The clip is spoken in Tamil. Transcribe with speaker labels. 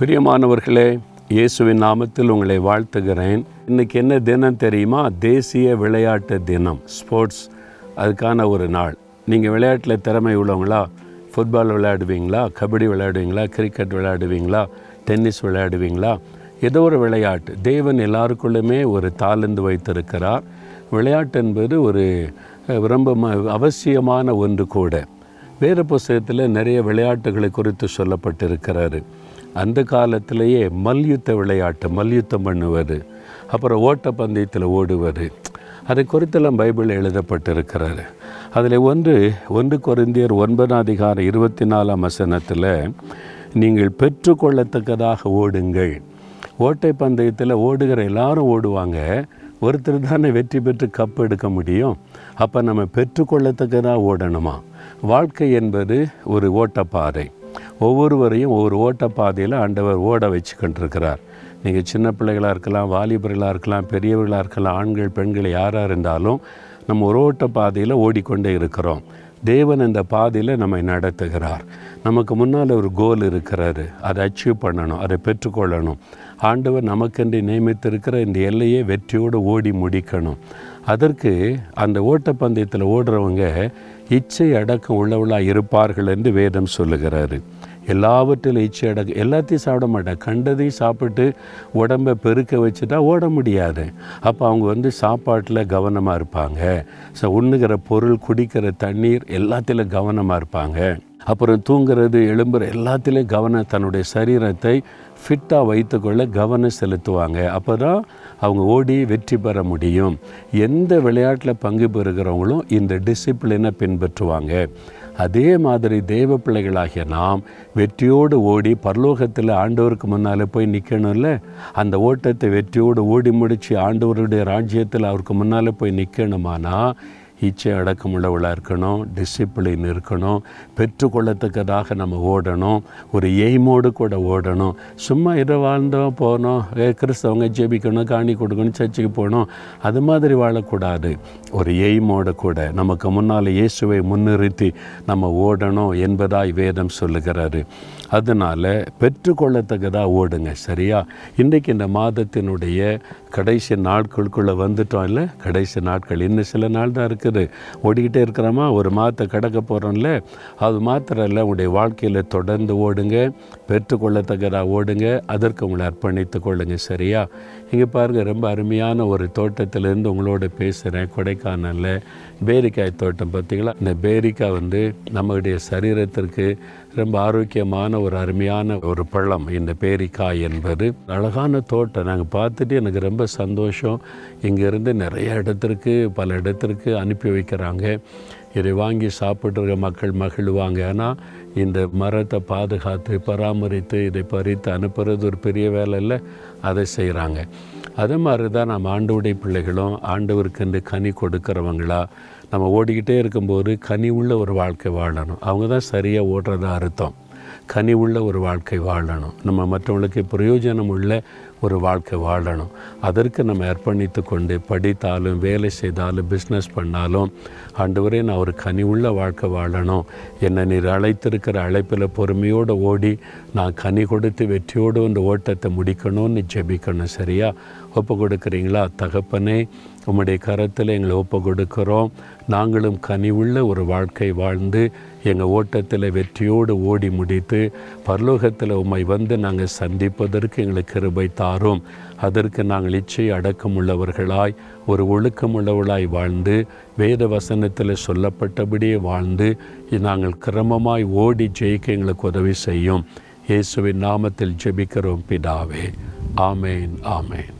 Speaker 1: பிரியமானவர்களே இயேசுவின் நாமத்தில் உங்களை வாழ்த்துகிறேன். இன்னைக்கு என்ன தினம் தெரியுமா? தேசிய விளையாட்டு தினம் ஸ்போர்ட்ஸ். அதுக்கான ஒரு நாள். நீங்கள் விளையாட்டில் திறமை உள்ளவங்களா? ஃபுட்பால் விளையாடுவீங்களா? கபடி விளையாடுவீங்களா? கிரிக்கெட் விளையாடுவீங்களா? டென்னிஸ் விளையாடுவீங்களா? ஏதோ ஒரு விளையாட்டு. தேவன் எல்லாருக்குள்ளுமே ஒரு தாளந்து வைத்திருக்கிறார். விளையாட்டு என்பது ஒரு ரொம்ப ம- அவசியமான ஒன்று கூட. வேறு புஸ்தகத்தில் நிறைய விளையாட்டுகளை குறித்து சொல்லப்பட்டிருக்கிறாரு. அந்த காலத்திலேயே மல்யுத்த விளையாட்டு மல்யுத்தம் பண்ணுவது அப்புறம் ஓட்டப்பந்தயத்தில் ஓடுவது அதை குறித்தெல்லாம் பைபிள் எழுதப்பட்டிருக்கிறாரு அதில் ஒன்று ஒன்று குறைந்தியர் ஒன்பதாம் அதிகாரம் இருபத்தி நாலாம் வசனத்தில் நீங்கள் பெற்றுக்கொள்ளத்தக்கதாக ஓடுங்கள். ஓட்டை பந்தயத்தில் ஓடுகிற எல்லாரும் ஓடுவாங்க. ஒருத்தர் தானே வெற்றி பெற்று கப் எடுக்க முடியும். அப்போ நம்ம பெற்றுக்கொள்ளத்தக்கதாக ஓடணுமா? வாழ்க்கை என்பது ஒரு ஓட்டப்பாதை. ஒவ்வொருவரையும் ஒவ்வொரு ஓட்டப்பாதையில் ஆண்டவர் ஓட வச்சு கொண்டிருக்கிறார் நீங்கள் சின்ன பிள்ளைகளாக இருக்கலாம் வாலிபர்களாக இருக்கலாம் பெரியவர்களாக இருக்கலாம் ஆண்கள் பெண்கள் யாராக இருந்தாலும் நம்ம ஒரு ஓட்டப்பாதையில் ஓடிக்கொண்டே இருக்கிறோம். தேவன் இந்த பாதையில் நம்மை நடத்துகிறார். நமக்கு முன்னால் ஒரு கோல் இருக்கிறாரு அதை அச்சீவ் பண்ணணும். அதை பெற்றுக்கொள்ளணும். ஆண்டவர் நமக்கென்று நியமித்திருக்கிற இந்த எல்லையை வெற்றியோடு ஓடி முடிக்கணும். அதற்கு அந்த ஓட்டப்பந்தயத்தில் ஓடுறவங்க இச்சை அடக்கம் உள்ளவளாக இருப்பார்கள் என்று வேதம் சொல்லுகிறாரு. எல்லாவற்றிலும் இச்சை அடக்கு எல்லாத்தையும் சாப்பிட மாட்டேன். கண்டதையும் சாப்பிட்டு உடம்பை பெருக்க வச்சுட்டா ஓட முடியாது. அப்போ அவங்க வந்து சாப்பாட்டில் கவனமாக இருப்பாங்க. ஸோ உண்ணுகிற பொருள் குடிக்கிற தண்ணீர் எல்லாத்திலும் கவனமாக இருப்பாங்க. அப்புறம் தூங்குறது எழும்புற எல்லாத்திலையும் கவனம் தன்னுடைய சரீரத்தை ஃபிட்டாக வைத்துக்கொள்ள கவனம் செலுத்துவாங்க. அப்போ தான் அவங்க ஓடி வெற்றி பெற முடியும். எந்த விளையாட்டில் பங்கு பெறுகிறவங்களும் இந்த டிசிப்ளினை பின்பற்றுவாங்க. அதே மாதிரி தேவ பிள்ளைகளாகிய நாம் வெற்றியோடு ஓடி பரலோகத்தில் ஆண்டவருக்கு முன்னால் போய் நிற்கணும்ல அந்த ஓட்டத்தை வெற்றியோடு ஓடி முடித்து ஆண்டவருடைய ராஜ்யத்தில் அவருக்கு முன்னால் போய் நிற்கணுமானா இச்சை அடக்கமுள்ளவளாக இருக்கணும் டிசிப்ளின் இருக்கணும் பெற்றுக்கொள்ளத்தக்கதாக நம்ம ஓடணும் ஒரு எய்மோடு கூட ஓடணும். சும்மா இதை வாழ்ந்தோம் போனோம் ஏ, கிறிஸ்தவங்க ஜெபிக்கணும் காணி கொடுக்கணும் சர்ச்சுக்கு போகணும் அது மாதிரி வாழக்கூடாது. ஒரு எய்மோடு கூட நமக்கு முன்னால் இயேசுவை முன்னிறுத்தி நம்ம ஓடணும் என்பதாய் வேதம் சொல்லுகிறாரு. அதனால் பெற்றுக்கொள்ளத்தக்கதாக ஓடுங்க சரியா? இன்றைக்கு இந்த மாதத்தினுடைய கடைசி நாட்களுக்குள்ளே வந்துட்டோம் இல்லை? கடைசி நாட்கள் இன்னும் சில நாள் தான் இருக்குது. ஓடிக்கிட்டே இருக்கிறோமா? ஒரு மாதத்தை கடக்க போகிறோம்ல அது மாத்திரம் இல்லை உங்களுடைய வாழ்க்கையில் தொடர்ந்து ஓடுங்க பெற்றுக்கொள்ளத்தக்கதாக ஓடுங்க அதற்கு உங்களை அர்ப்பணித்து கொள்ளுங்க சரியா? இங்கே பாருங்கள் ரொம்ப அருமையான ஒரு தோட்டத்திலேருந்து உங்களோட பேசுகிறேன் கொடைக்கானலில். பேரிக்காய் தோட்டம் பார்த்தீங்களா இந்த பேரிக்காய் வந்து நம்மளுடைய சரீரத்திற்கு ரொம்ப ஆரோக்கியமான ஒரு அருமையான ஒரு பழம். இந்த பேரிக்காய் என்பது அழகான தோட்டம். நாங்கள் பார்த்துட்டு எனக்கு ரொம்ப சந்தோஷம். இங்கேருந்து நிறைய இடத்திற்கு பல இடத்திற்கு அனுப்பி வைக்கிறாங்க. இதை வாங்கி சாப்பிட்ற மக்கள் மகிழ்வாங்க. ஆனால் இந்த மரத்தை பாதுகாத்து பராமரித்து இதை பறித்து அனுப்புறது ஒரு பெரிய வேலை இல்லை. அதை செய்கிறாங்க அதே மாதிரி தான் நம்ம ஆண்டவுடைய பிள்ளைகளும் ஆண்டவருக்கென்று கனி கொடுக்குறவங்களா நம்ம ஓடிக்கிட்டே இருக்கும்போது கனி உள்ள ஒரு வாழ்க்கை வாழணும். அவங்க தான் சரியாக ஓடுறதா அர்த்தம். கனி உள்ள ஒரு வாழ்க்கை வாழணும். நம்ம மற்றவங்களுக்கு பிரயோஜனம் உள்ள ஒரு வாழ்க்கை வாழணும். அதற்கு நம்ம அர்ப்பணித்து கொண்டு படித்தாலும் வேலை செய்தாலும் பிஸ்னஸ் பண்ணாலும் ஆண்டவரே நான் ஒரு கனி உள்ள வாழ்க்கை வாழணும். என்னை நீர் அழைத்திருக்கிற அழைப்பில் பொறுமையோடு ஓடி நான் கனி கொடுத்து வெற்றியோடு அந்த ஓட்டத்தை முடிக்கணும்னு ஜெபிக்கணும் சரியா? ஒப்பு கொடுக்குறீங்களா? தகப்பனே உம்முடைய கரத்தில் எங்களை ஒப்பு கொடுக்குறோம். நாங்களும் கனிவுள்ள ஒரு வாழ்க்கை வாழ்ந்து எங்கள் ஓட்டத்தில் வெற்றியோடு ஓடி முடித்து பரலோகத்தில் உம்மை வந்து நாங்கள் சந்திப்பதற்கு எங்களுக்கு கிருபை தாரும். அதற்கு நாங்கள் இச்சை அடக்கமுள்ளவர்களாய் ஒரு ஒழுக்கமுள்ளவளாய் வாழ்ந்து வேத வசனத்தில் சொல்லப்பட்டபடியே வாழ்ந்து நாங்கள் கிரமமாய் ஓடி ஜெயிக்க எங்களுக்கு உதவி செய்யும். இயேசுவின் நாமத்தில் ஜெபிக்கிறோம் பிதாவே. ஆமேன் ஆமேன்.